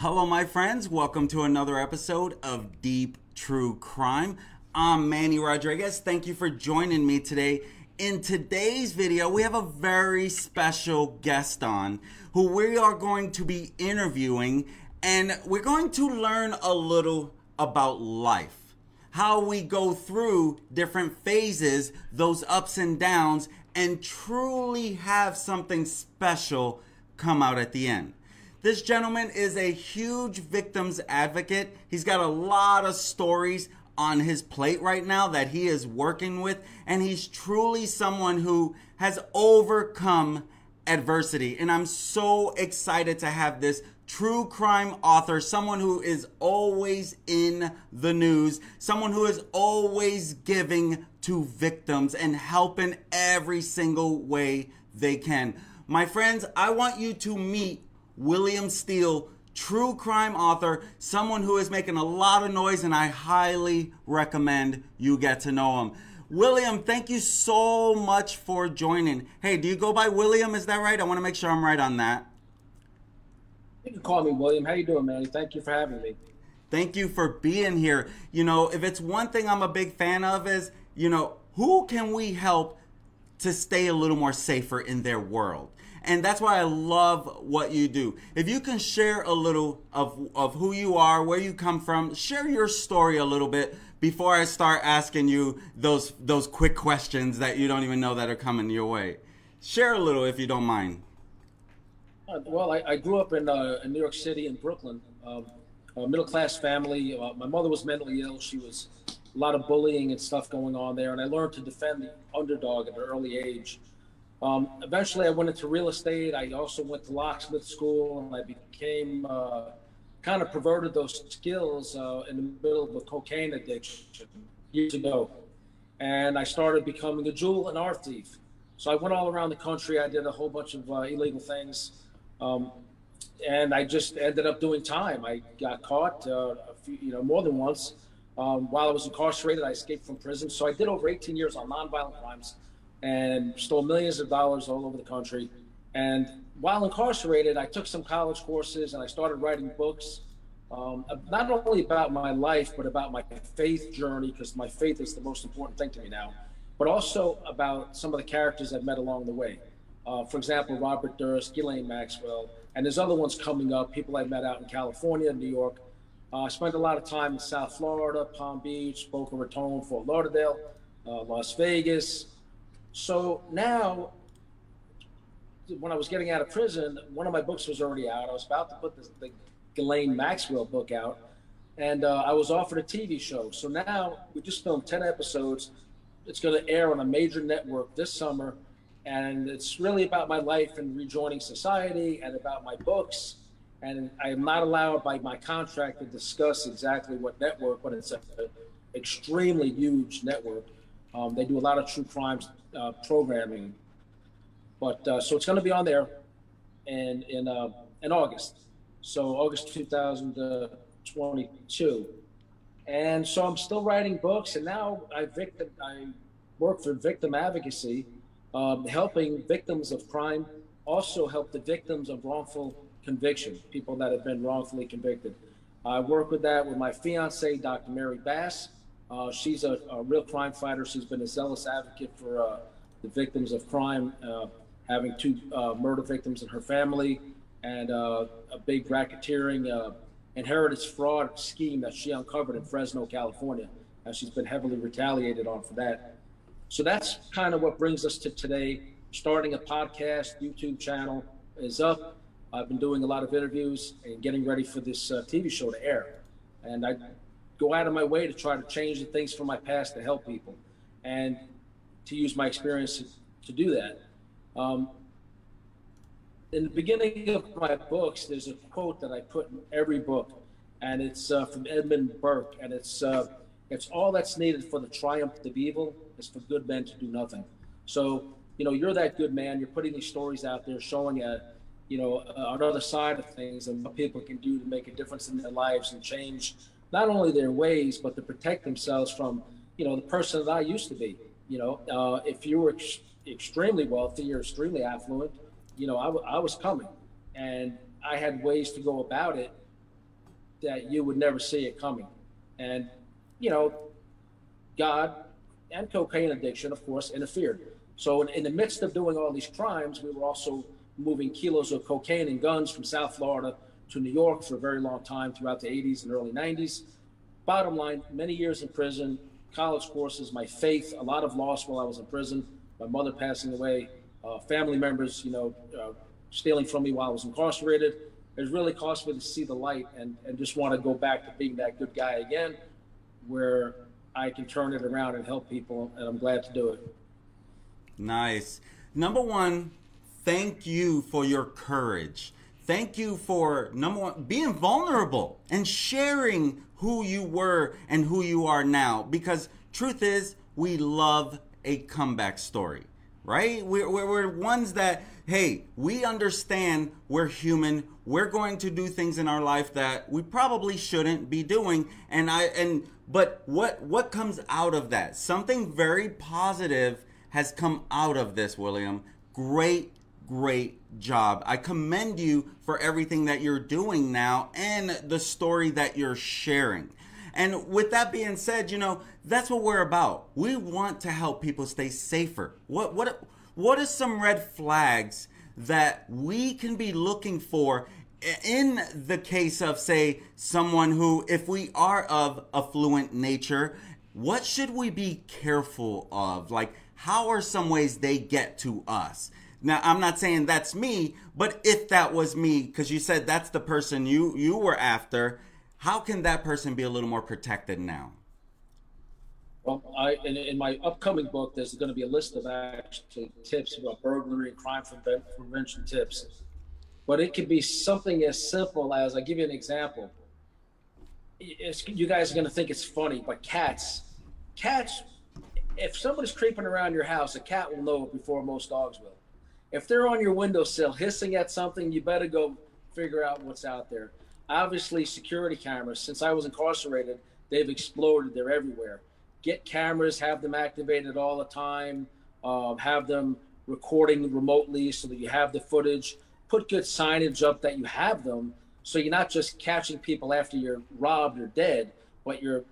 Hello, my friends. Welcome to another episode of Deep True Crime. I'm Manny Rodriguez. Thank you for joining me today. In today's video, we have a very special guest on who we are going to be interviewing, and we're going to learn a little about life how we go through different phases, those ups and downs, and truly have something special come out at the end. This gentleman is a huge victims advocate. He's got a lot of stories on his plate right now that he is working with, and he's truly someone who has overcome adversity. And I'm so excited to have this true crime author, someone who is always in the news, someone who is always giving to victims and helping every single way they can. My friends, I want you to meet William Steele, true crime author, someone who is making a lot of noise, and I highly recommend you get to know him. William, thank you so much for joining. Hey, do you go by William? Is that right? I want to make sure I'm right on that. You can call me William. How you doing, man? Thank you for having me. Thank you for being here. You know, if it's one thing I'm a big fan of is, you know, who can we help to stay a little more safer in their world? And that's why I love what you do. If you can share a little of, of who you are, where you come from, share your story a little bit before I start asking you those those quick questions that you don't even know that are coming your way. Share a little if you don't mind. Uh, well, I, I, grew up in, uh, in New York City in Brooklyn, um, a middle class family. Uh, my mother was mentally ill. She was a lot of bullying and stuff going on there, and I learned to defend the underdog at an early age. Um, eventually, I went into real estate. I also went to locksmith school, and I became uh, kind of perverted those skills uh, in the middle of a cocaine addiction years ago. And I started becoming a jewel and art thief. So I went all around the country. I did a whole bunch of uh, illegal things. Um, and I just ended up doing time. I got caught, uh, few, you know, more than once. Um, while I was incarcerated, I escaped from prison. So I did over 18 years on nonviolent crimes and stole millions of dollars all over the country. And while incarcerated, I took some college courses and I started writing books, um, not only about my life, but about my faith journey, because my faith is the most important thing to me now, but also about some of the characters I've met along the way. Uh, for example, Robert Durst, Ghislaine Maxwell, and there's other ones coming up, people I met out in California, New York. Uh, I spent a lot of time in South Florida, Palm Beach, Boca Raton, Fort Lauderdale, uh, Las Vegas, so now, when I was getting out of prison, one of my books was already out. I was about to put the, the Ghislaine Maxwell book out, and uh, I was offered a TV show. So now we just filmed 10 episodes. It's going to air on a major network this summer, and it's really about my life and rejoining society and about my books. And I am not allowed by my contract to discuss exactly what network, but it's an extremely huge network. Um, they do a lot of true crimes uh, programming. But uh, so it's going to be on there in in uh, in August, so August 2022, and so I'm still writing books, and now I victim I work for victim advocacy, um, helping victims of crime, also help the victims of wrongful conviction, people that have been wrongfully convicted. I work with that with my fiance, Dr. Mary Bass. Uh, she's a, a, real crime fighter. She's been a zealous advocate for uh, the victims of crime, uh, having two uh, murder victims in her family, and uh, a big racketeering uh, inheritance fraud scheme that she uncovered in Fresno, California. And she's been heavily retaliated on for that. So that's kind of what brings us to today. Starting a podcast, YouTube channel is up. I've been doing a lot of interviews and getting ready for this uh, TV show to air. And I go out of my way to try to change the things from my past to help people. And to use my experience to do that. Um, in the beginning of my books, there's a quote that I put in every book, and it's uh, from Edmund Burke, and it's uh, it's all that's needed for the triumph of evil is for good men to do nothing. So you know you're that good man. You're putting these stories out there, showing a you know uh, another side of things and what people can do to make a difference in their lives and change not only their ways but to protect themselves from you know the person that I used to be. You know, uh, if you were ex- extremely wealthy or extremely affluent, you know, I, w- I was coming and I had ways to go about it that you would never see it coming. And, you know, God and cocaine addiction, of course, interfered. So, in, in the midst of doing all these crimes, we were also moving kilos of cocaine and guns from South Florida to New York for a very long time throughout the 80s and early 90s. Bottom line, many years in prison, college courses, my faith, a lot of loss while I was in prison, my mother passing away, uh, family members, you know, uh, stealing from me while I was incarcerated. It's really cost me to see the light and, and just want to go back to being that good guy again, where I can turn it around and help people, and I'm glad to do it. Nice. Number one, thank you for your courage. Thank you for number one, being vulnerable and sharing who you were and who you are now. Because truth is, we love a comeback story, right? We're, we're, we're ones that, hey, we understand we're human. We're going to do things in our life that we probably shouldn't be doing. And I, and, but what, what comes out of that? Something very positive has come out of this, William. Great, great job. I commend you for everything that you're doing now and the story that you're sharing. And with that being said, you know, that's what we're about. We want to help people stay safer. What what what are some red flags that we can be looking for in the case of say someone who if we are of affluent nature, what should we be careful of? Like how are some ways they get to us? Now, I'm not saying that's me, but if that was me, because you said that's the person you you were after, how can that person be a little more protected now? Well, I in, in my upcoming book, there's going to be a list of actually tips about burglary and crime prevention tips. But it could be something as simple as I give you an example. It's, you guys are going to think it's funny, but cats, cats if somebody's creeping around your house, a cat will know it before most dogs will. If they're on your windowsill hissing at something, you better go figure out what's out there. Obviously, security cameras, since I was incarcerated, they've exploded. They're everywhere. Get cameras, have them activated all the time, uh, have them recording remotely so that you have the footage. Put good signage up that you have them so you're not just catching people after you're robbed or dead, but you're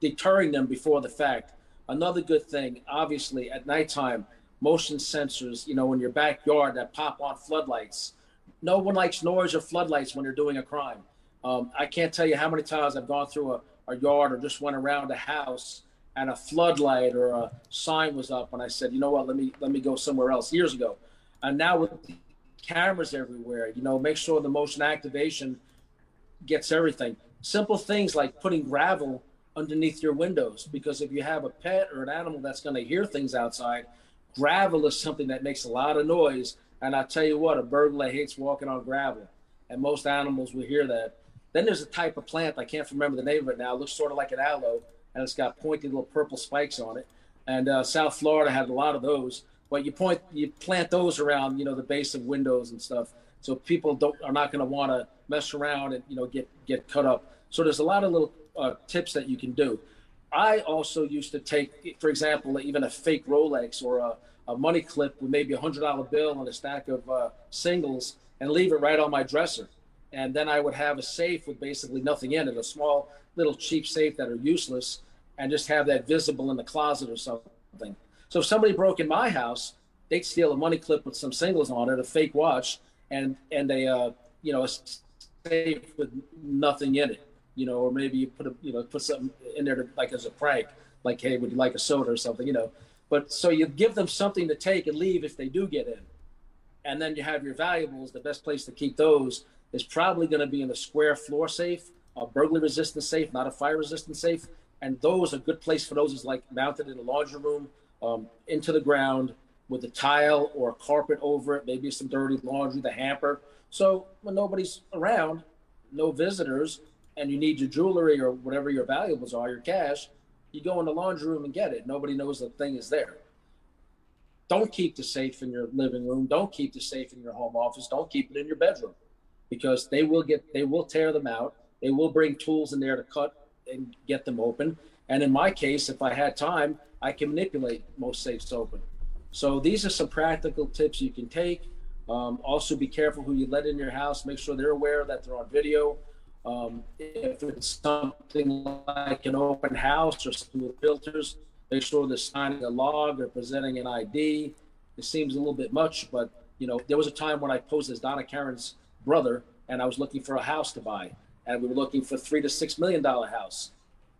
deterring them before the fact Another good thing, obviously, at nighttime, motion sensors, you know, in your backyard that pop on floodlights. No one likes noise or floodlights when they're doing a crime. Um, I can't tell you how many times I've gone through a, a yard or just went around a house and a floodlight or a sign was up, and I said, you know what, let me let me go somewhere else years ago. And now with cameras everywhere, you know, make sure the motion activation gets everything. Simple things like putting gravel underneath your windows because if you have a pet or an animal that's going to hear things outside, gravel is something that makes a lot of noise. And I tell you what, a burglar hates walking on gravel, and most animals will hear that. Then there's a type of plant I can't remember the name of it now. It looks sort of like an aloe, and it's got pointy little purple spikes on it. And uh, South Florida had a lot of those. But you point, you plant those around, you know, the base of windows and stuff, so people don't are not going to want to mess around and you know get get cut up. So there's a lot of little uh, tips that you can do. I also used to take, for example, even a fake Rolex or a, a money clip with maybe a hundred dollar bill and a stack of uh, singles and leave it right on my dresser. And then I would have a safe with basically nothing in it, a small little cheap safe that are useless, and just have that visible in the closet or something. So if somebody broke in my house, they'd steal a money clip with some singles on it, a fake watch, and and a uh, you know a safe with nothing in it you know, or maybe you put a, you know, put something in there to, like as a prank, like, hey, would you like a soda or something, you know? But so you give them something to take and leave if they do get in, and then you have your valuables. The best place to keep those is probably going to be in a square floor safe, a burglar resistant safe, not a fire resistant safe. And those a good place for those is like mounted in a laundry room, um, into the ground with a tile or a carpet over it, maybe some dirty laundry, the hamper. So when nobody's around, no visitors, and you need your jewelry or whatever your valuables are, your cash, you go in the laundry room and get it. Nobody knows the thing is there. Don't keep the safe in your living room. Don't keep the safe in your home office. Don't keep it in your bedroom because they will get they will tear them out. They will bring tools in there to cut and get them open. And in my case, if I had time, I can manipulate most safes open. So these are some practical tips you can take. Um, also, be careful who you let in your house. Make sure they're aware that they're on video. Um, if it's something like an open house or some with filters, make sure they're signing a log or presenting an ID. It seems a little bit much, but you know, there was a time when I posed as Donna Karan's brother, and I was looking for a house to buy, and we were looking for three to six million dollar house,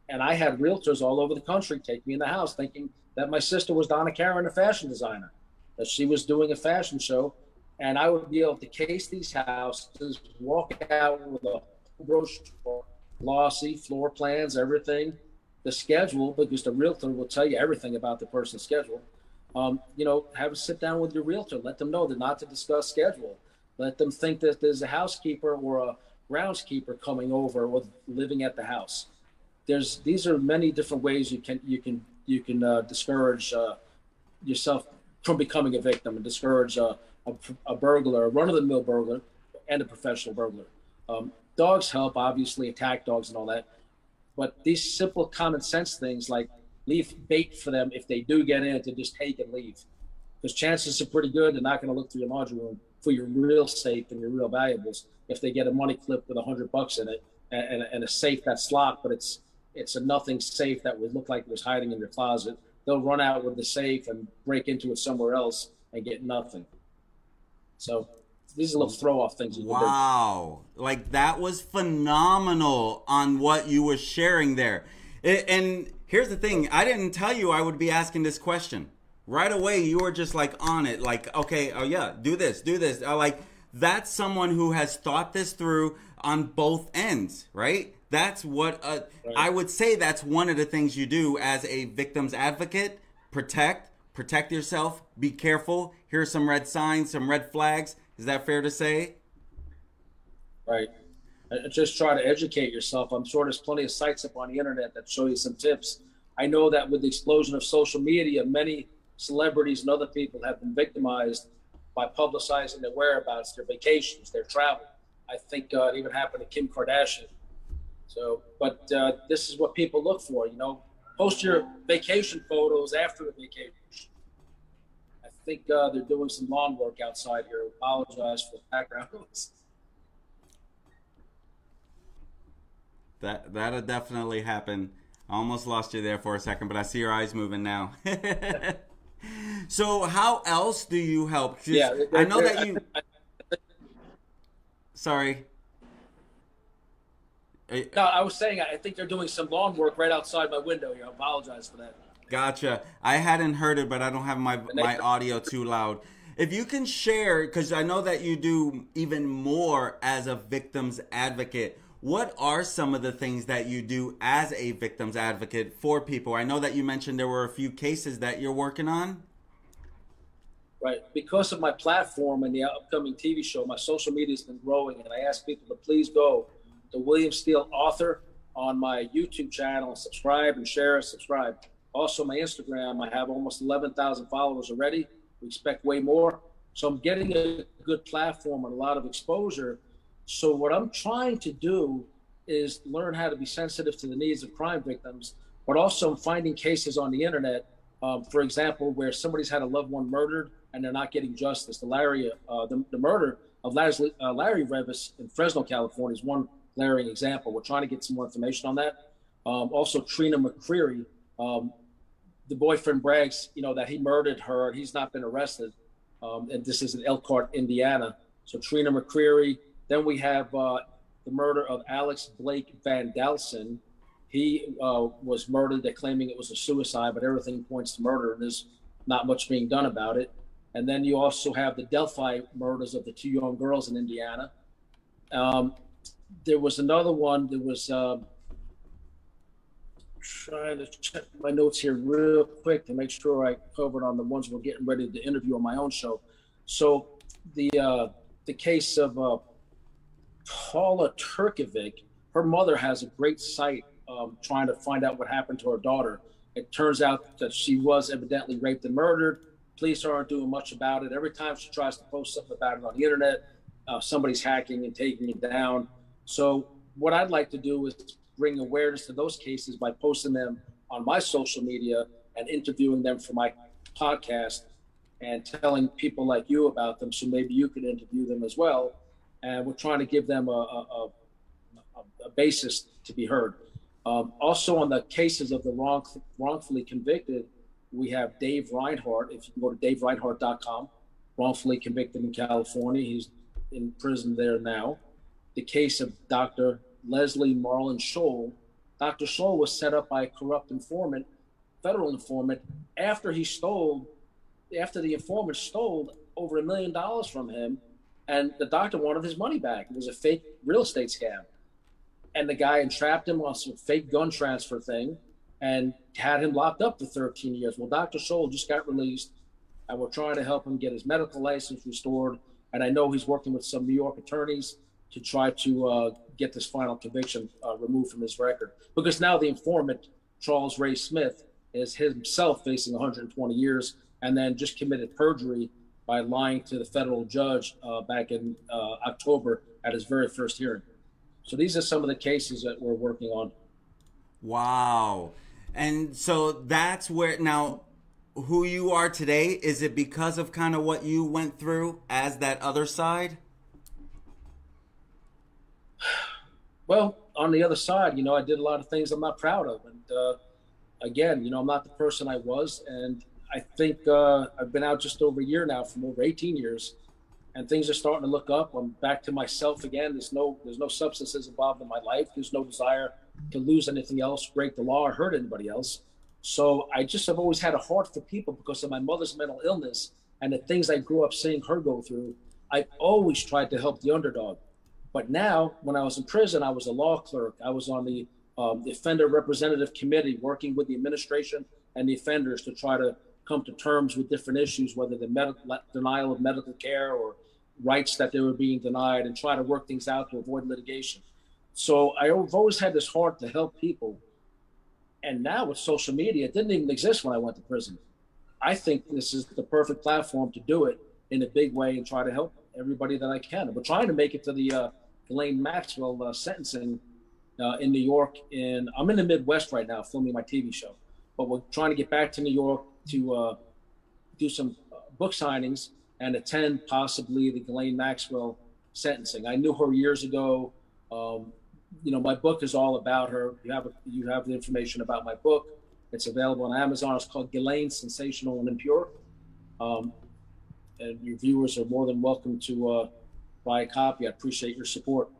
and I had realtors all over the country take me in the house, thinking that my sister was Donna Karan, a fashion designer, that she was doing a fashion show, and I would be able to case these houses, walk out with a brochure, glossy floor plans, everything, the schedule, because the realtor will tell you everything about the person's schedule. Um, you know, have a sit down with your realtor. Let them know that not to discuss schedule. Let them think that there's a housekeeper or a groundskeeper coming over or living at the house. There's these are many different ways you can you can you can uh, discourage uh, yourself from becoming a victim and discourage uh, a, a burglar, a run-of-the-mill burglar, and a professional burglar. Um, dogs help, obviously, attack dogs and all that. But these simple common sense things like leave bait for them if they do get in to just take and leave. Because chances are pretty good they're not going to look through your laundry room for your real safe and your real valuables if they get a money clip with a hundred bucks in it and, and, a safe that's locked, but it's it's a nothing safe that would look like it was hiding in your closet. They'll run out with the safe and break into it somewhere else and get nothing. So these are little throw off things. Wow. Like that was phenomenal on what you were sharing there. And here's the thing I didn't tell you I would be asking this question. Right away, you were just like on it. Like, okay, oh yeah, do this, do this. Like, that's someone who has thought this through on both ends, right? That's what uh, right. I would say that's one of the things you do as a victim's advocate protect, protect yourself, be careful. Here are some red signs, some red flags is that fair to say? Right. Just try to educate yourself. I'm sure there's plenty of sites up on the internet that show you some tips. I know that with the explosion of social media, many celebrities and other people have been victimized by publicizing their whereabouts, their vacations, their travel. I think uh, it even happened to Kim Kardashian. So, but uh, this is what people look for. You know, post your vacation photos after the vacation think uh, they're doing some lawn work outside here. apologize for the background noise. That that'll definitely happen. I almost lost you there for a second, but I see your eyes moving now. so, how else do you help? Yeah, I know that you. Sorry. No, I was saying I think they're doing some lawn work right outside my window here. I apologize for that. Gotcha. I hadn't heard it, but I don't have my my audio too loud. If you can share, because I know that you do even more as a victim's advocate. What are some of the things that you do as a victim's advocate for people? I know that you mentioned there were a few cases that you're working on. Right. Because of my platform and the upcoming TV show, my social media has been growing, and I ask people to please go to William Steele Author on my YouTube channel, subscribe and share, subscribe. Also, my Instagram, I have almost 11,000 followers already. We expect way more. So I'm getting a good platform and a lot of exposure. So what I'm trying to do is learn how to be sensitive to the needs of crime victims, but also finding cases on the internet, um, for example, where somebody's had a loved one murdered and they're not getting justice. The Larry, uh, the, the, murder of Larry, uh, Larry Revis in Fresno, California, is one glaring example. We're trying to get some more information on that. Um, also, Trina McCreary, um, the boyfriend brags, you know, that he murdered her. He's not been arrested. Um, and this is in Elkhart, Indiana. So Trina McCreary. Then we have uh, the murder of Alex Blake Van Delson. He uh, was murdered. They're claiming it was a suicide, but everything points to murder, and there's not much being done about it. And then you also have the Delphi murders of the two young girls in Indiana. Um, there was another one. There was uh, trying to check my notes here real quick to make sure I covered on the ones we're getting ready to interview on my own show. So the uh, the case of uh, Paula Turkovic, her mother has a great site um, trying to find out what happened to her daughter. It turns out that she was evidently raped and murdered. Police aren't doing much about it. Every time she tries to post something about it on the internet, uh, somebody's hacking and taking it down. So what I'd like to do is bring awareness to those cases by posting them on my social media and interviewing them for my podcast and telling people like you about them so maybe you could interview them as well and we're trying to give them a, a, a, basis to be heard. Um, also, on the cases of the wrong, wrongfully convicted, we have Dave Reinhardt. If you go to davereinhardt.com, wrongfully convicted in California, he's in prison there now. The case of Dr. Leslie Marlin Scholl. Dr. Scholl was set up by a corrupt informant, federal informant, after he stole, after the informant stole over a million dollars from him, and the doctor wanted his money back. It was a fake real estate scam and the guy entrapped him on some fake gun transfer thing and had him locked up for 13 years. Well, Dr. Scholl just got released, and we're trying to help him get his medical license restored. And I know he's working with some New York attorneys to try to uh, get this final conviction uh, removed from his record. Because now the informant, Charles Ray Smith, is himself facing 120 years and then just committed perjury by lying to the federal judge uh, back in uh, October at his very first hearing. So these are some of the cases that we're working on. Wow. And so that's where now who you are today is it because of kind of what you went through as that other side? Well, on the other side, you know, I did a lot of things I'm not proud of and uh, again, you know, I'm not the person I was and I think uh, I've been out just over a year now from over 18 years and things are starting to look up. I'm back to myself again. There's no there's no substances involved in my life. There's no desire to lose anything else, break the law, or hurt anybody else. So I just have always had a heart for people because of my mother's mental illness and the things I grew up seeing her go through. I always tried to help the underdog. But now, when I was in prison, I was a law clerk. I was on the, um, the offender representative committee, working with the administration and the offenders to try to come to terms with different issues, whether the medical denial of medical care or rights that they were being denied, and try to work things out to avoid litigation. So I've always had this heart to help people. And now with social media, it didn't even exist when I went to prison. I think this is the perfect platform to do it in a big way and try to help everybody that I can. We're trying to make it to the uh, Ghislaine Maxwell uh, sentencing uh, in New York. And I'm in the Midwest right now filming my TV show, but we're trying to get back to New York to uh, do some uh, book signings and attend possibly the Ghislaine Maxwell sentencing. I knew her years ago. Um, you know, my book is all about her. You have you have the information about my book. It's available on Amazon. It's called Ghislaine Sensational and Impure. Um, and your viewers are more than welcome to uh, buy a copy. I appreciate your support.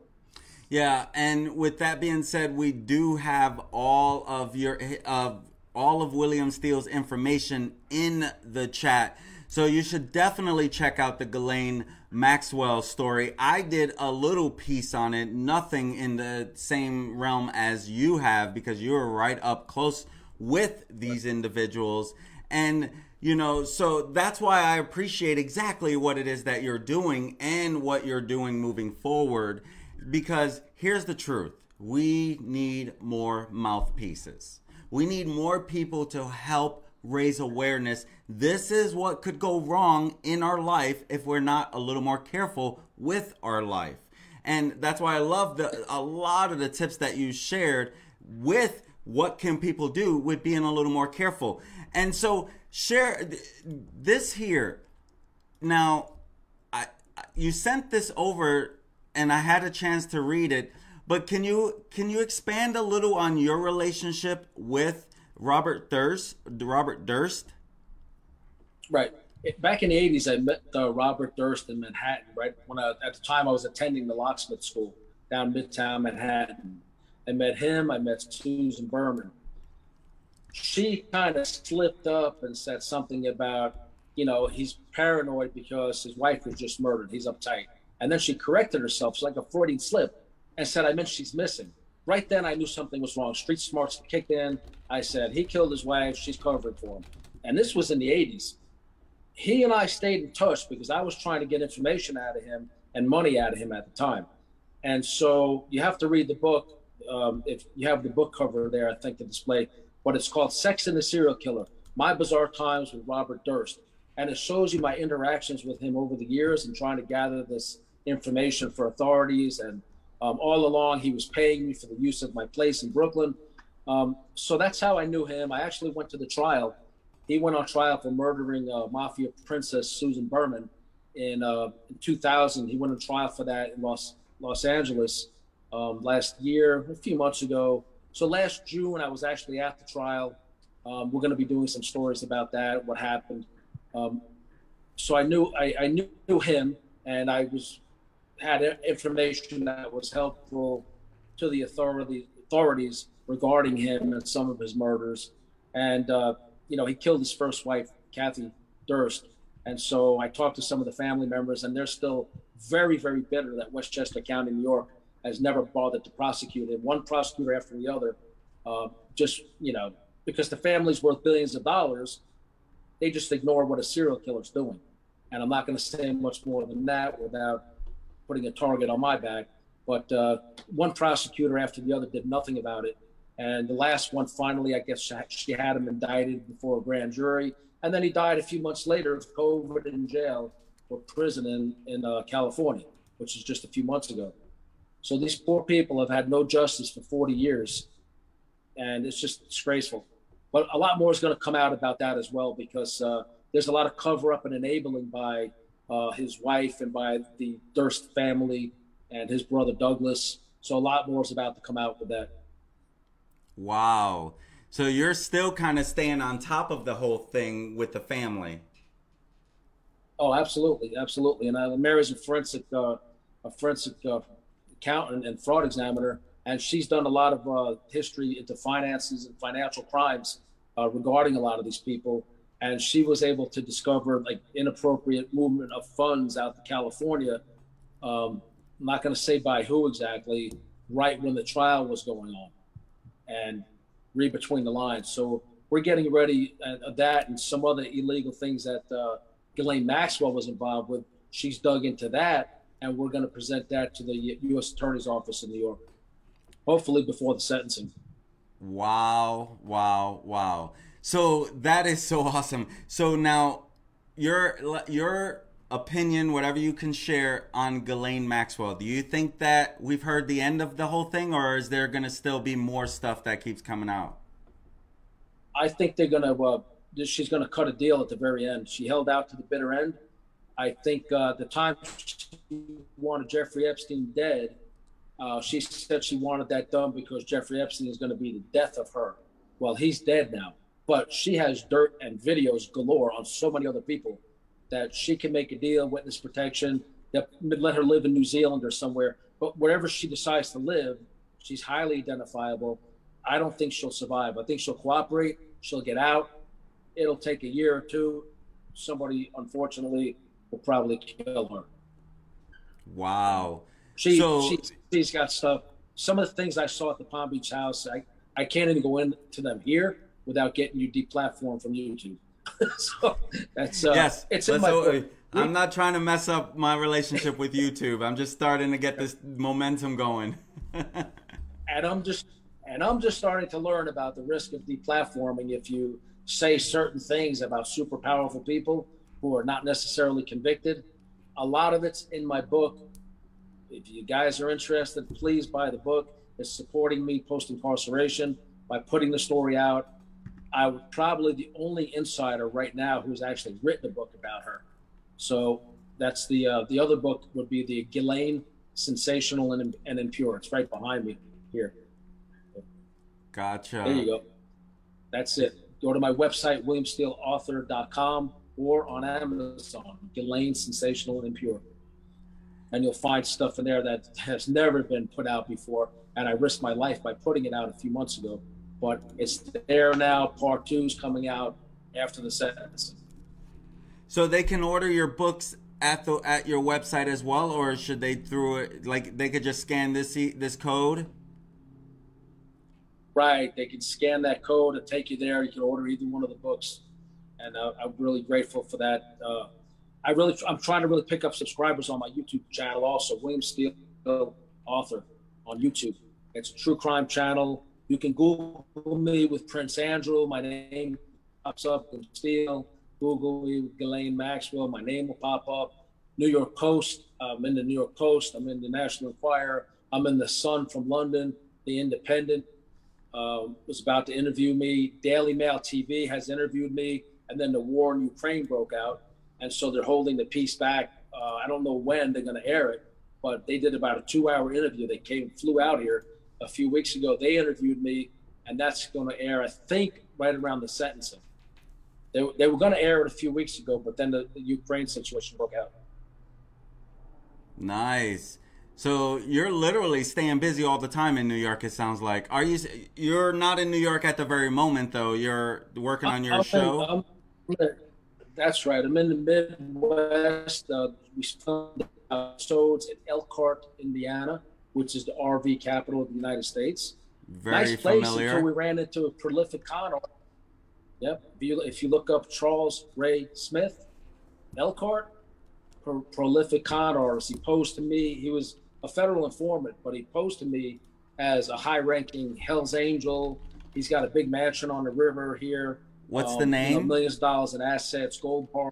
Yeah, and with that being said, we do have all of your of all of William Steele's information in the chat. So you should definitely check out the Ghislaine Maxwell story. I did a little piece on it, nothing in the same realm as you have because you're right up close with these individuals. And, you know, so that's why I appreciate exactly what it is that you're doing and what you're doing moving forward. Because here's the truth we need more mouthpieces. We need more people to help raise awareness. This is what could go wrong in our life if we're not a little more careful with our life. And that's why I love the a lot of the tips that you shared with what can people do with being a little more careful. And so share this here. Now, I you sent this over and I had a chance to read it but can you can you expand a little on your relationship with Robert Durst? Robert Durst. Right. Back in the '80s, I met uh, Robert Durst in Manhattan. Right when I, at the time I was attending the locksmith school down Midtown Manhattan. I met him. I met Susan Berman. She kind of slipped up and said something about, you know, he's paranoid because his wife was just murdered. He's uptight. And then she corrected herself. Like a Freudian slip and said, I meant she's missing. Right then, I knew something was wrong. Street smarts kicked in. I said, he killed his wife. She's covering for him. And this was in the 80s. He and I stayed in touch because I was trying to get information out of him and money out of him at the time. And so you have to read the book. Um, if you have the book cover there, I think, to display, but it's called Sex and the Serial Killer My Bizarre Times with Robert Durst. And it shows you my interactions with him over the years and trying to gather this information for authorities and um, all along, he was paying me for the use of my place in Brooklyn. Um, so that's how I knew him. I actually went to the trial. He went on trial for murdering uh, mafia princess Susan Berman in, uh, in 2000. He went on trial for that in Los Los Angeles. um, last year, a few months ago. So last June, I was actually at the trial. Um, we're going to be doing some stories about that, what happened. Um, so I knew I, I, knew him, and I was had information that was helpful to the authority, authorities regarding him and some of his murders. And uh, you know, he killed his first wife, Kathy Durst. And so I talked to some of the family members, and they're still very, very bitter that Westchester County, New York, has never bothered to prosecute him. One prosecutor after the other, uh, just you know, because the family's worth billions of dollars, they just ignore what a serial killer's doing. And I'm not going to say much more than that without putting a target on my back. But uh, one prosecutor after the other did nothing about it. And the last one, finally, I guess she had him indicted before a grand jury. And then he died a few months later of COVID in jail or prison in, in uh, California, which is just a few months ago. So these poor people have had no justice for 40 years. And it's just disgraceful. But a lot more is going to come out about that as well because uh, there's a lot of cover up and enabling by uh, his wife and by the Durst family and his brother Douglas. So a lot more is about to come out with that. Wow. So you're still kind of staying on top of the whole thing with the family. Oh, absolutely, absolutely. And uh, Mary's a forensic, uh, a forensic uh, accountant and fraud examiner, and she's done a lot of uh, history into finances and financial crimes uh, regarding a lot of these people. And she was able to discover like inappropriate movement of funds out to California. Um, I'm not going to say by who exactly. Right when the trial was going on and read between the lines. So we're getting ready at that and some other illegal things that uh, Ghislaine Maxwell was involved with. She's dug into that, and we're going to present that to the U.S. Attorney's Office in New York, hopefully before the sentencing. Wow! Wow! Wow! So that is so awesome. So now, your your opinion, whatever you can share on Ghislaine Maxwell. Do you think that we've heard the end of the whole thing, or is there going to still be more stuff that keeps coming out? I think they're going to. Uh, she's going to cut a deal at the very end. She held out to the bitter end. I think uh, the time she wanted Jeffrey Epstein dead, uh, she said she wanted that done because Jeffrey Epstein is going to be the death of her. Well, he's dead now, but she has dirt and videos galore on so many other people that she can make a deal, witness protection, that let her live in New Zealand or somewhere. But wherever she decides to live, she's highly identifiable. I don't think she'll survive. I think she'll cooperate. She'll get out. It'll take a year or two. Somebody, unfortunately, will probably kill her. Wow. She, so, she she's got stuff. Some of the things I saw at the Palm Beach house, I, I can't even go into them here without getting you deplatformed from YouTube. so that's uh, yes. It's in my book. I'm not trying to mess up my relationship with YouTube. I'm just starting to get this momentum going. and I'm just and I'm just starting to learn about the risk of deplatforming if you say certain things about super powerful people who are not necessarily convicted. A lot of it's in my book. If you guys are interested, please buy the book. It's supporting me post incarceration by putting the story out I'm probably the only insider right now who's actually written a book about her. So that's the uh, the other book would be the Ghislaine Sensational and, and Impure. It's right behind me here. Gotcha. There you go. That's it. Go to my website, williamsteeleauthor.com or on Amazon, Ghislaine Sensational and Impure. And you'll find stuff in there that has never been put out before. And I risked my life by putting it out a few months ago but it's there now. Part two is coming out after the sentence. So they can order your books at the at your website as well, or should they through it like they could just scan this this code? Right, they can scan that code and take you there. You can order either one of the books, and uh, I'm really grateful for that. Uh, I really, I'm trying to really pick up subscribers on my YouTube channel. Also, William Steele, author, on YouTube. It's a true crime channel. You can Google me with Prince Andrew. My name pops up with Steele. Google me with Ghislaine Maxwell. My name will pop up. New York Post. I'm in the New York Post. I'm in the National Enquirer. I'm in the Sun from London. The Independent um, was about to interview me. Daily Mail TV has interviewed me. And then the war in Ukraine broke out. And so they're holding the piece back. Uh, I don't know when they're going to air it, but they did about a two-hour interview. They came, flew out here a few weeks ago. They interviewed me, and that's going to air, I think, right around the sentencing. They, they were going to air it a few weeks ago, but then the, the Ukraine situation broke out. Nice. So you're literally staying busy all the time in New York. It sounds like. Are you? You're not in New York at the very moment, though. You're working on your I'm show. In, that's right. I'm in the Midwest. Uh, we filmed episodes in Elkhart, Indiana, which is the RV capital of the United States. Very nice place familiar. until we ran into a prolific con artist. Yep. If you, if you look up Charles Ray Smith, Elkhart, pro- prolific con artist. He posed to me. He was a federal informant, but he posed to me as a high-ranking Hell's Angel. He's got a big mansion on the river here. What's Um, the you know, name? millions of dollars in assets, gold bar.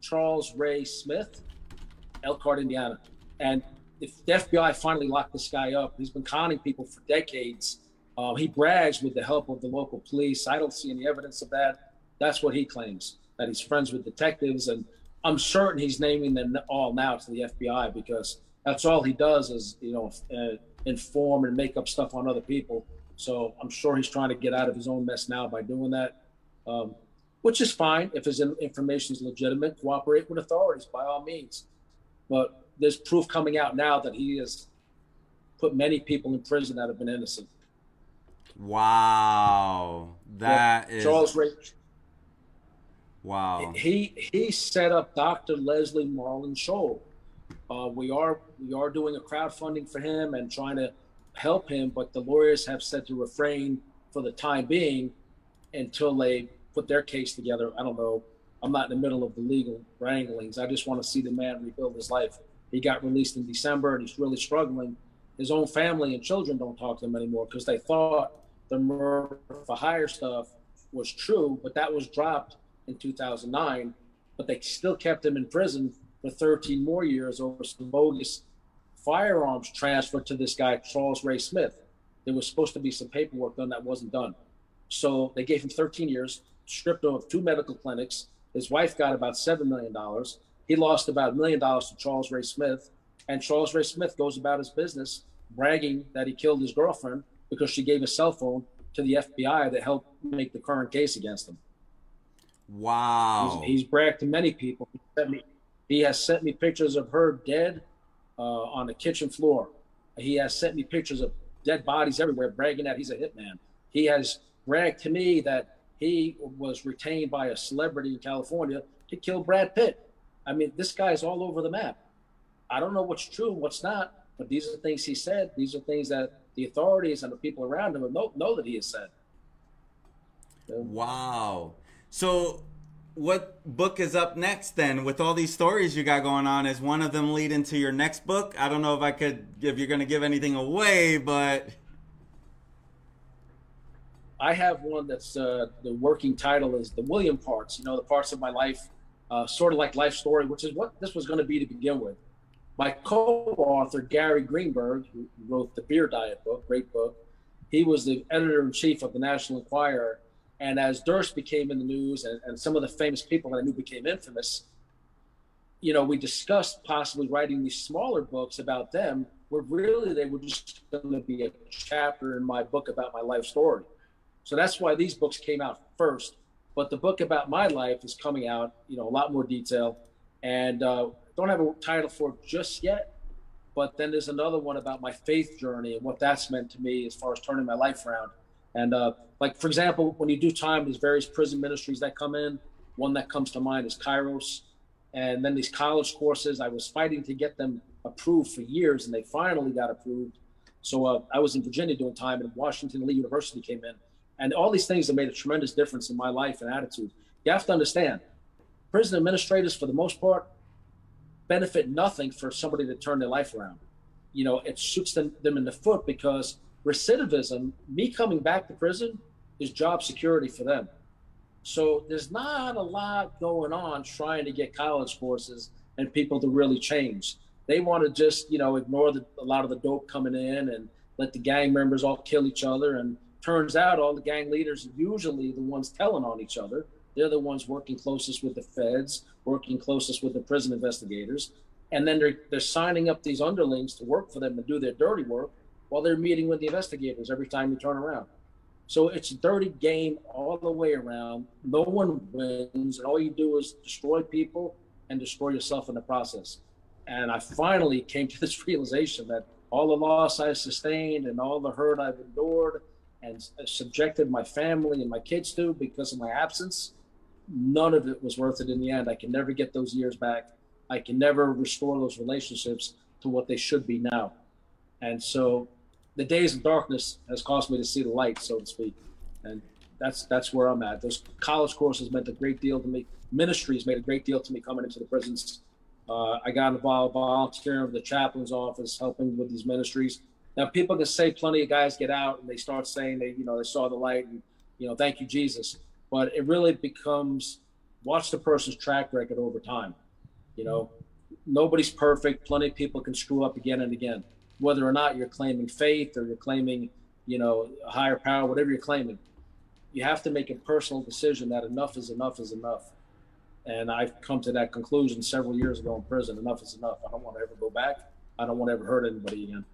Charles Ray Smith, Elkhart, Indiana. And if the FBI finally locked this guy up, he's been conning people for decades. Um, he brags with the help of the local police. I don't see any evidence of that. That's what he claims that he's friends with detectives, and I'm certain he's naming them all now to the FBI because that's all he does is you know uh, inform and make up stuff on other people. So I'm sure he's trying to get out of his own mess now by doing that, um, which is fine if his information is legitimate. Cooperate with authorities by all means, but there's proof coming out now that he has put many people in prison that have been innocent. Wow, that is Charles Ray. wow. He he set up Dr. Leslie Marlin Scholl. Uh, we are we are doing a crowdfunding for him and trying to help him, but the lawyers have said to refrain for the time being until they put their case together. I don't know. I'm not in the middle of the legal wranglings. I just want to see the man rebuild his life. He got released in December and he's really struggling. His own family and children don't talk to him anymore because they thought the murder for hire stuff was true, but that was dropped in 2009. But they still kept him in prison for 13 more years over some bogus firearms transferred to this guy, Charles Ray Smith. There was supposed to be some paperwork done that wasn't done. So they gave him 13 years, stripped him of two medical clinics. His wife got about $7 million. He lost about a million dollars to Charles Ray Smith. And Charles Ray Smith goes about his business bragging that he killed his girlfriend because she gave a cell phone to the FBI that helped make the current case against him. Wow. He's, he's bragged to many people. He, sent me, he has sent me pictures of her dead uh, on the kitchen floor. He has sent me pictures of dead bodies everywhere, bragging that he's a hitman. He has bragged to me that he was retained by a celebrity in California to kill Brad Pitt. I mean, this guy's all over the map. I don't know what's true and what's not, but these are things he said. These are things that the authorities and the people around him know, know that he has said. Wow. So, what book is up next then? With all these stories you got going on, is one of them lead into your next book? I don't know if I could, if you're going to give anything away, but I have one that's uh, the working title is the William parts. You know, the parts of my life, uh, sort of like life story, which is what this was going to be to begin with. My co-author Gary Greenberg, who wrote the Beer Diet book, great book, he was the editor in chief of the National Enquirer. And as Durst became in the news, and, and some of the famous people that I knew became infamous, you know, we discussed possibly writing these smaller books about them, where really they were just going to be a chapter in my book about my life story. So that's why these books came out first. But the book about my life is coming out, you know, a lot more detail. And uh, don't have a title for it just yet. But then there's another one about my faith journey and what that's meant to me as far as turning my life around. And uh, like, for example, when you do time, there's various prison ministries that come in. One that comes to mind is Kairos. And then these college courses, I was fighting to get them approved for years, and they finally got approved. So uh, I was in Virginia doing time, and Washington Lee University came in. And all these things have made a tremendous difference in my life and attitude. You have to understand, prison administrators, for the most part, benefit nothing for somebody to turn their life around. You know, it shoots them, them in the foot because recidivism, me coming back to prison, is job security for them. So there's not a lot going on trying to get college courses and people to really change. They want to just, you know, ignore the, a lot of the dope coming in and let the gang members all kill each other. And turns out all the gang leaders are usually the ones telling on each other. They're the ones working closest with the feds, working closest with the prison investigators. and then they're they're signing up these underlings to work for them and do their dirty work while they're meeting with the investigators every time you turn around. So it's a dirty game all the way around. No one wins, and all you do is destroy people and destroy yourself in the process. And I finally came to this realization that all the loss I sustained and all the hurt I've endured and subjected my family and my kids to because of my absence, none of it was worth it in the end. I can never get those years back. I can never restore those relationships to what they should be now. And so the days of darkness has caused me to see the light, so to speak. And that's that's where I'm at. Those college courses meant a great deal to me. Ministries made a great deal to me coming into the prisons. Uh, I got involved volunteering with the chaplain's office, helping with these ministries. Now, people can say plenty of guys get out and they start saying they, you know, they saw the light and, you know, thank you, Jesus. But it really becomes watch the person's track record over time. You know, nobody's perfect. Plenty of people can screw up again and again whether or not you're claiming faith or you're claiming, you know, a higher power, whatever you're claiming, you have to make a personal decision that enough is enough is enough. And I've come to that conclusion several years ago in prison. Enough is enough. I don't want to ever go back. I don't want to ever hurt anybody again.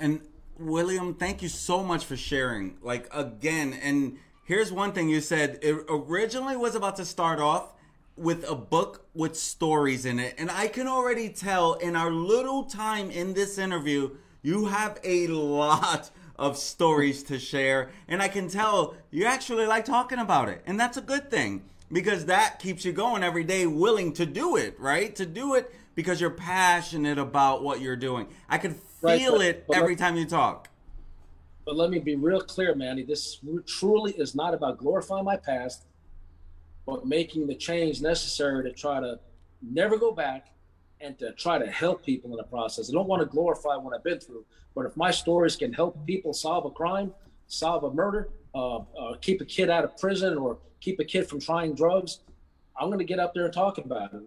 And William, thank you so much for sharing. Like again, and here's one thing you said. It originally was about to start off with a book with stories in it. And I can already tell in our little time in this interview, you have a lot of stories to share. And I can tell you actually like talking about it. And that's a good thing because that keeps you going every day, willing to do it, right? To do it because you're passionate about what you're doing. I can feel right, it every time you talk. But let me be real clear, Manny. This truly is not about glorifying my past but making the change necessary to try to never go back and to try to help people in the process. I don't want to glorify what I've been through, but if my stories can help people solve a crime, solve a murder, uh, uh, keep a kid out of prison, or keep a kid from trying drugs, I'm going to get up there and talk about it.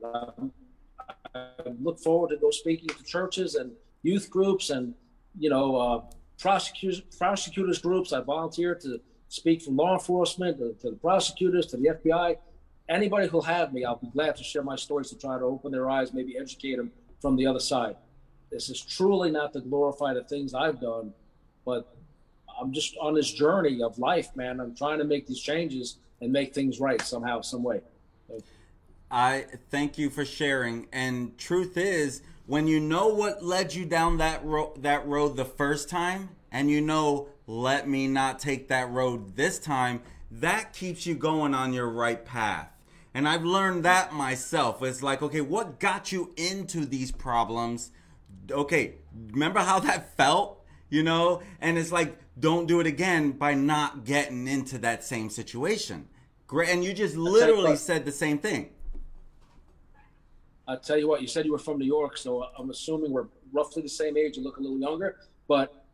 I, I look forward to go speaking to churches and youth groups and you know uh, prosecutors prosecutors groups. I volunteer to speak from law enforcement to, to the prosecutors to the FBI anybody who'll have me, I'll be glad to share my stories to try to open their eyes, maybe educate them from the other side. This is truly not to glorify the things I've done, but I'm just on this journey of life, man. I'm trying to make these changes and make things right somehow, some way. I thank you for sharing. And truth is, when you know what led you down that ro- that road the first time, and you know, let me not take that road this time, that keeps you going on your right path. And I've learned that myself. It's like, okay, what got you into these problems? Okay, remember how that felt? You know? And it's like, don't do it again by not getting into that same situation. Great. And you just literally said the same thing. I'll tell you what, you said you were from New York, so I'm assuming we're roughly the same age. You look a little younger. But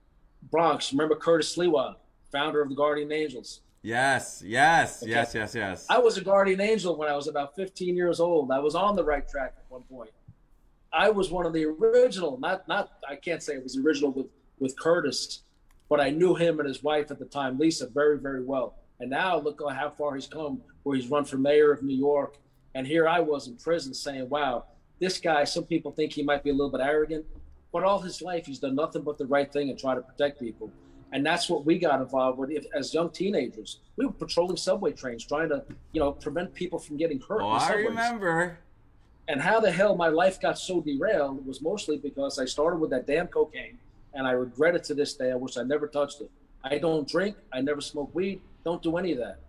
Bronx, remember Curtis Sliwa, founder of the Guardian Angels? Yes, yes, okay. yes, yes, yes. I was a guardian angel when I was about 15 years old. I was on the right track at one point. I was one of the original, not not I can't say it was original with with Curtis, but I knew him and his wife at the time, Lisa, very very well. And now look how far he's come, where he's run for mayor of New York, and here I was in prison saying, "Wow, this guy." Some people think he might be a little bit arrogant, but all his life he's done nothing but the right thing and try to protect people. And that's what we got involved with as young teenagers. We were patrolling subway trains, trying to, you know, prevent people from getting hurt. Oh, I remember. And how the hell my life got so derailed was mostly because I started with that damn cocaine, and I regret it to this day. I wish I never touched it. I don't drink. I never smoke weed. Don't do any of that.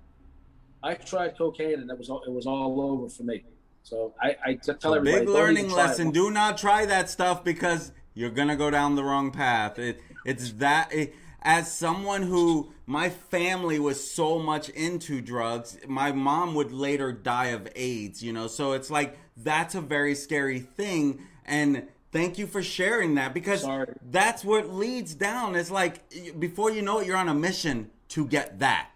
I tried cocaine, and it was all, it was all over for me. So I, I tell everybody. Big learning lesson: Do not try that stuff because you're gonna go down the wrong path. It, it's that. It, as someone who my family was so much into drugs, my mom would later die of AIDS, you know. So it's like that's a very scary thing and thank you for sharing that because Sorry. that's what leads down. It's like before you know it you're on a mission to get that.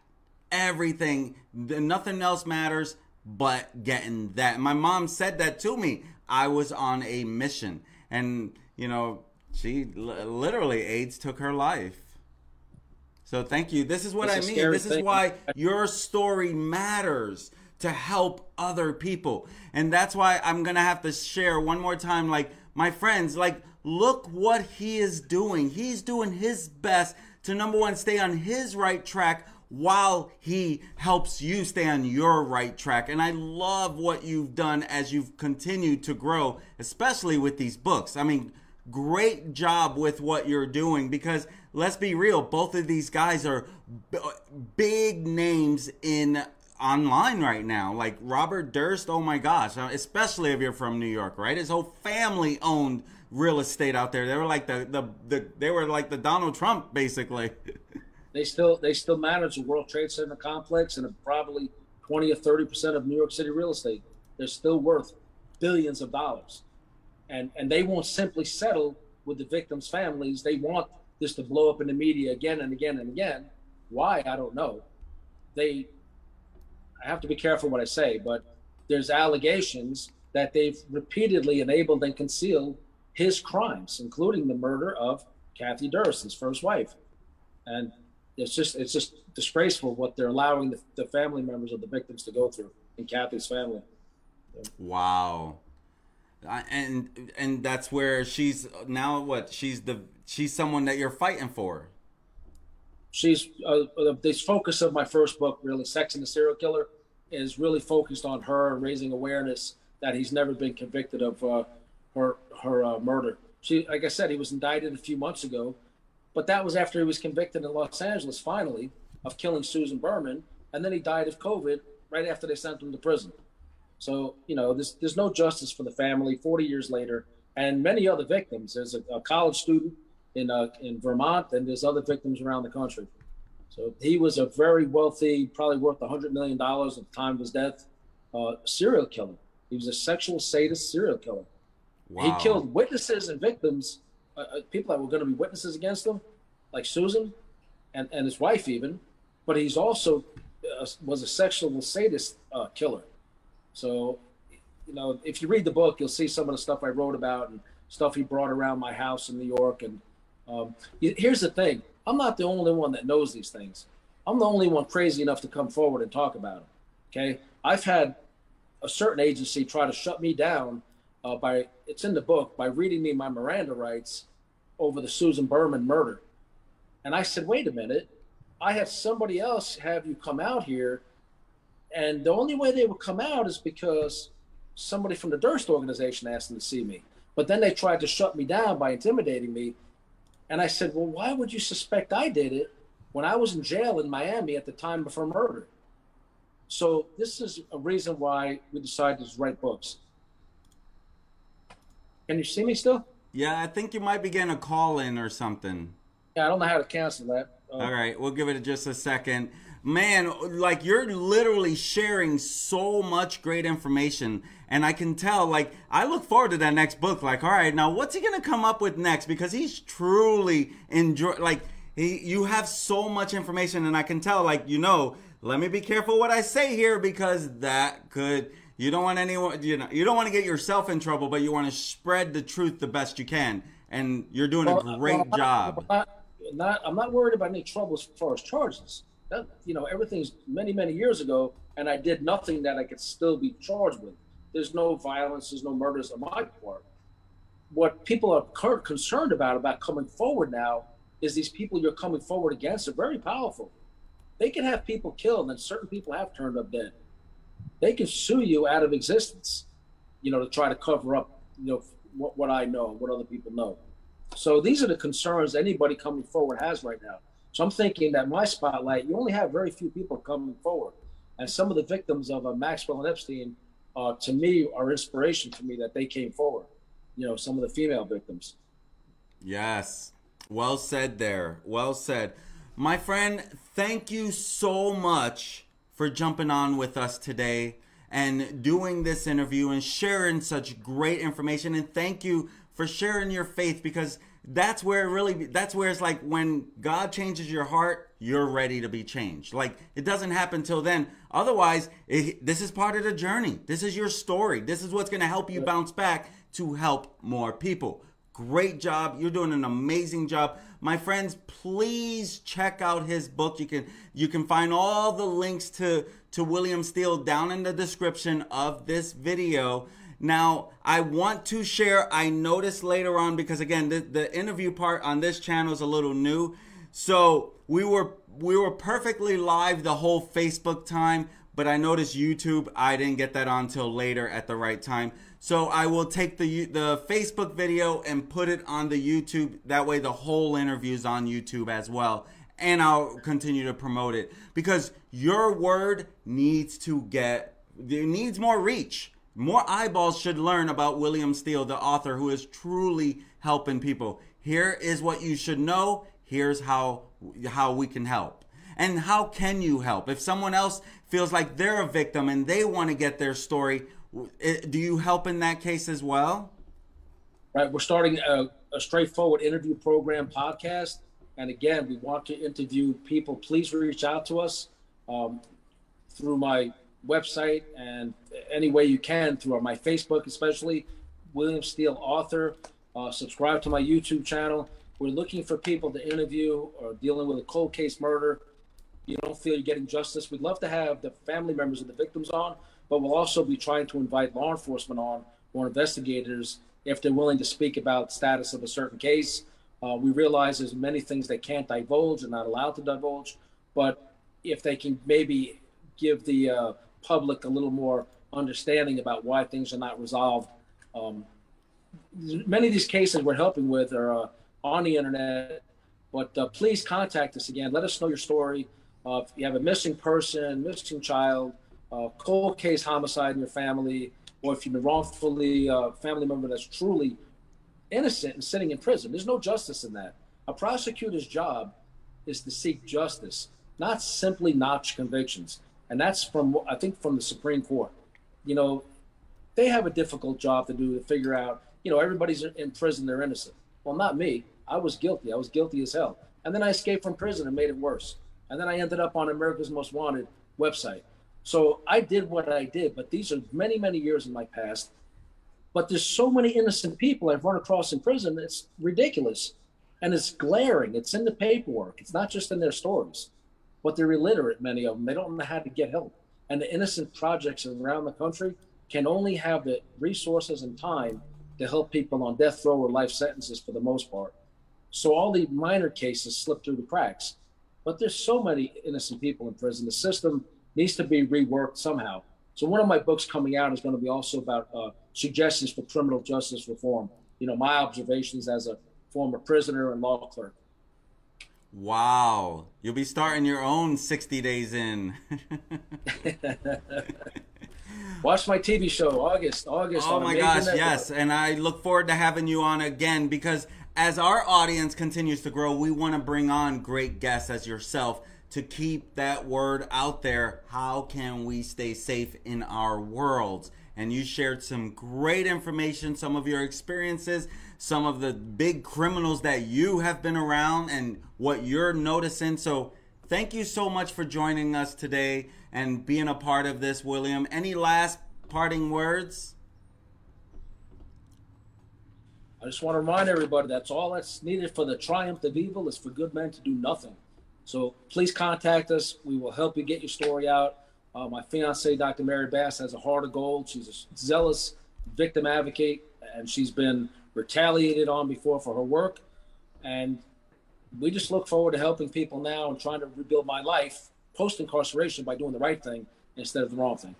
Everything nothing else matters but getting that. My mom said that to me. I was on a mission and you know, she literally AIDS took her life so thank you. This is what it's I mean. This is why your story matters to help other people. And that's why I'm going to have to share one more time like my friends, like look what he is doing. He's doing his best to number 1 stay on his right track while he helps you stay on your right track. And I love what you've done as you've continued to grow, especially with these books. I mean, great job with what you're doing because let's be real, both of these guys are b- big names in online right now. Like Robert Durst, oh my gosh, uh, especially if you're from New York, right? His whole family owned real estate out there. They were like the the, the they were like the Donald Trump basically. they still they still manage the World Trade Center complex and probably 20 or 30 percent of New York City real estate. They're still worth billions of dollars, and and they won't simply settle with the victims' families. They want this to blow up in the media again and again and again. Why I don't know. They, I have to be careful what I say, but there's allegations that they've repeatedly enabled and concealed his crimes, including the murder of Kathy Durst, his first wife, and it's just it's just disgraceful what they're allowing the, the family members of the victims to go through in Kathy's family. Wow. And and that's where she's now what she's the she's someone that you're fighting for. She's uh, the focus of my first book, really, Sex and the Serial Killer, is really focused on her and raising awareness that he's never been convicted of uh, her her uh, murder. She, like I said, he was indicted a few months ago but that was after he was convicted in Los Angeles finally of killing Susan Berman, and then he died of COVID right after they sent him to prison. So you know, there's there's no justice for the family. Forty years later, and many other victims. There's a, a college student in uh, in Vermont, and there's other victims around the country. So he was a very wealthy, probably worth a hundred million dollars at the time of his death, uh, serial killer. He was a sexual sadist serial killer. Wow. He killed witnesses and victims uh, uh, people that were going to be witnesses against him, like Susan and, and his wife even. But he's also uh, was a sexual sadist uh, killer. So, you know, if you read the book, you'll see some of the stuff I wrote about and stuff he brought around my house in New York. And um, here's the thing: I'm not the only one that knows these things. I'm the only one crazy enough to come forward and talk about them. Okay, I've had a certain agency try to shut me down uh, by it's in the book by reading me my Miranda rights over the Susan Berman murder. And I said, wait a minute, I have somebody else have you come out here. And the only way they would come out is because somebody from the Durst organization asked them to see me. But then they tried to shut me down by intimidating me. And I said, well, why would you suspect I did it when I was in jail in Miami at the time of her murder? So this is a reason why we decided to write books. Can you see me still? Yeah, I think you might be getting a call in or something. Yeah, I don't know how to cancel that. Uh, All right, we'll give it just a second. Man, like you're literally sharing so much great information. And I can tell, like, I look forward to that next book. Like, all right, now what's he going to come up with next? Because he's truly enjoy, like, he, you have so much information. And I can tell, like, you know, let me be careful what I say here because that could you don't want anyone, you know, you don't want to get yourself in trouble, but you want to spread the truth the best you can, and you're doing well, a great well, job. Not, not, I'm not worried about any trouble as far as charges. That, you know, everything's many, many years ago, and I did nothing that I could still be charged with. There's no violence, there's no murders on my part. What people are concerned about about coming forward now is these people you're coming forward against are very powerful. They can have people killed, and certain people have turned up dead they can sue you out of existence, you know, to try to cover up, you know, what, what I know, what other people know. So these are the concerns anybody coming forward has right now. So I'm thinking that my spotlight, you only have very few people coming forward, and some of the victims of uh, Maxwell and Epstein, uh, to me, are inspiration for me that they came forward. You know, some of the female victims. Yes, well said there. Well said, my friend. Thank you so much for jumping on with us today and doing this interview and sharing such great information. And thank you for sharing your faith because that's where it really that's where it's like when God changes your heart, you're ready to be changed. Like it doesn't happen till then. Otherwise, it, this is part of the journey. This is your story. This is what's going to help you bounce back to help more people. Great job. You're doing an amazing job. My friends, please check out his book. You can you can find all the links to to William Steel down in the description of this video. Now, I want to share, I noticed later on, because again, the, the interview part on this channel is a little new. So we were we were perfectly live the whole Facebook time, but I noticed YouTube, I didn't get that on till later at the right time. So I will take the the Facebook video and put it on the YouTube. That way, the whole interview is on YouTube as well, and I'll continue to promote it because your word needs to get there needs more reach. More eyeballs should learn about William Steel, the author who is truly helping people. Here is what you should know. Here's how how we can help. And how can you help? If someone else feels like they're a victim and they want to get their story, do you help in that case as well? Right. We're starting a, a straightforward interview program podcast. And again, we want to interview people. Please reach out to us um, through my website and any way you can through my Facebook, especially William Steel author. Uh, subscribe to my YouTube channel. We're looking for people to interview or dealing with a cold case murder. You don't feel you're getting justice. We'd love to have the family members of the victims on, but we'll also be trying to invite law enforcement on or investigators if they're willing to speak about status of a certain case. Uh, we realize there's many things they can't divulge and not allowed to divulge, but if they can maybe give the uh, public a little more understanding about why things are not resolved. Um, many of these cases we're helping with are uh, on the internet, but uh, please contact us again. Let us know your story. If you have a missing person, missing child, cold case homicide in your family, or if you've been wrongfully a uh, family member that's truly innocent and sitting in prison, there's no justice in that. A prosecutor's job is to seek justice, not simply notch convictions and that's from I think from the Supreme Court. You know, they have a difficult job to do to figure out. You know, everybody's in prison; they're innocent. Well, not me. I was guilty. I was guilty as hell. And then I escaped from prison and made it worse. And then I ended up on America's Most Wanted website. So I did what I did, but these are many, many years in my past. But there's so many innocent people I've run across in prison, it's ridiculous. And it's glaring. It's in the paperwork. It's not just in their stories but they're illiterate, many of them. They don't know how to get help. And the innocent projects around the country can only have the resources and time to help people on death row or life sentences for the most part. So all the minor cases slip through the cracks. But there's so many innocent people in prison. The system needs to be reworked somehow. So one of my books coming out is going to be also about uh, suggestions for criminal justice reform. You know, my observations as a former prisoner and law clerk. Wow. You'll be starting your own 60 days in. Watch my TV show, August. August. Oh my gosh, Network. yes. And I look forward to having you on again because as our audience continues to grow, we want to bring on great guests as yourself to keep that word out there. How can we stay safe in our worlds? And you shared some great information, some of your experiences some of the big criminals that you have been around and what you're noticing. So, thank you so much for joining us today and being a part of this, William. Any last parting words? I just want to remind everybody that's all that's needed for the triumph of evil is for good men to do nothing. So please contact us. We will help you get your story out. Uh, my fiance, Dr. Mary Bass, has a heart of gold. She's a zealous victim advocate, and she's been retaliated on before for her work. And we just look forward to helping people now and trying to rebuild my life post incarceration by doing the right thing instead of the wrong thing.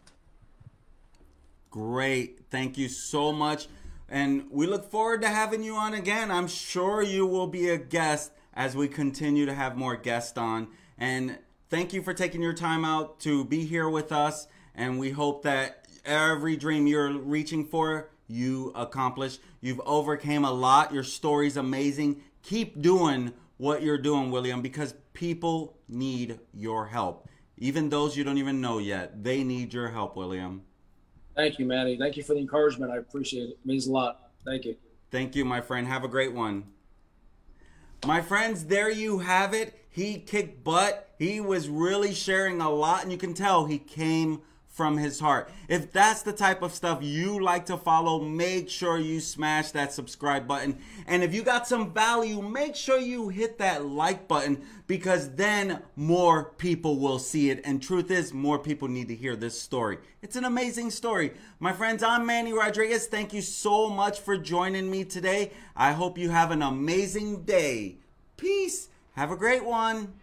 Great. Thank you so much. And we look forward to having you on again. I'm sure you will be a guest as we continue to have more guests on. And thank you for taking your time out to be here with us. And we hope that every dream you're reaching for you accomplished. You've overcame a lot. Your story's amazing. Keep doing what you're doing, William, because people need your help. Even those you don't even know yet, they need your help, William. Thank you, Manny. Thank you for the encouragement. I appreciate it. It means a lot. Thank you. Thank you, my friend. Have a great one. My friends, there you have it. He kicked butt. He was really sharing a lot, and you can tell he came from his heart. If that's the type of stuff you like to follow, make sure you smash that subscribe button. And if you got some value, make sure you hit that like button because then more people will see it. And truth is, more people need to hear this story. It's an amazing story. My friends, I'm Manny Rodriguez. Thank you so much for joining me today. I hope you have an amazing day. Peace. Have a great one.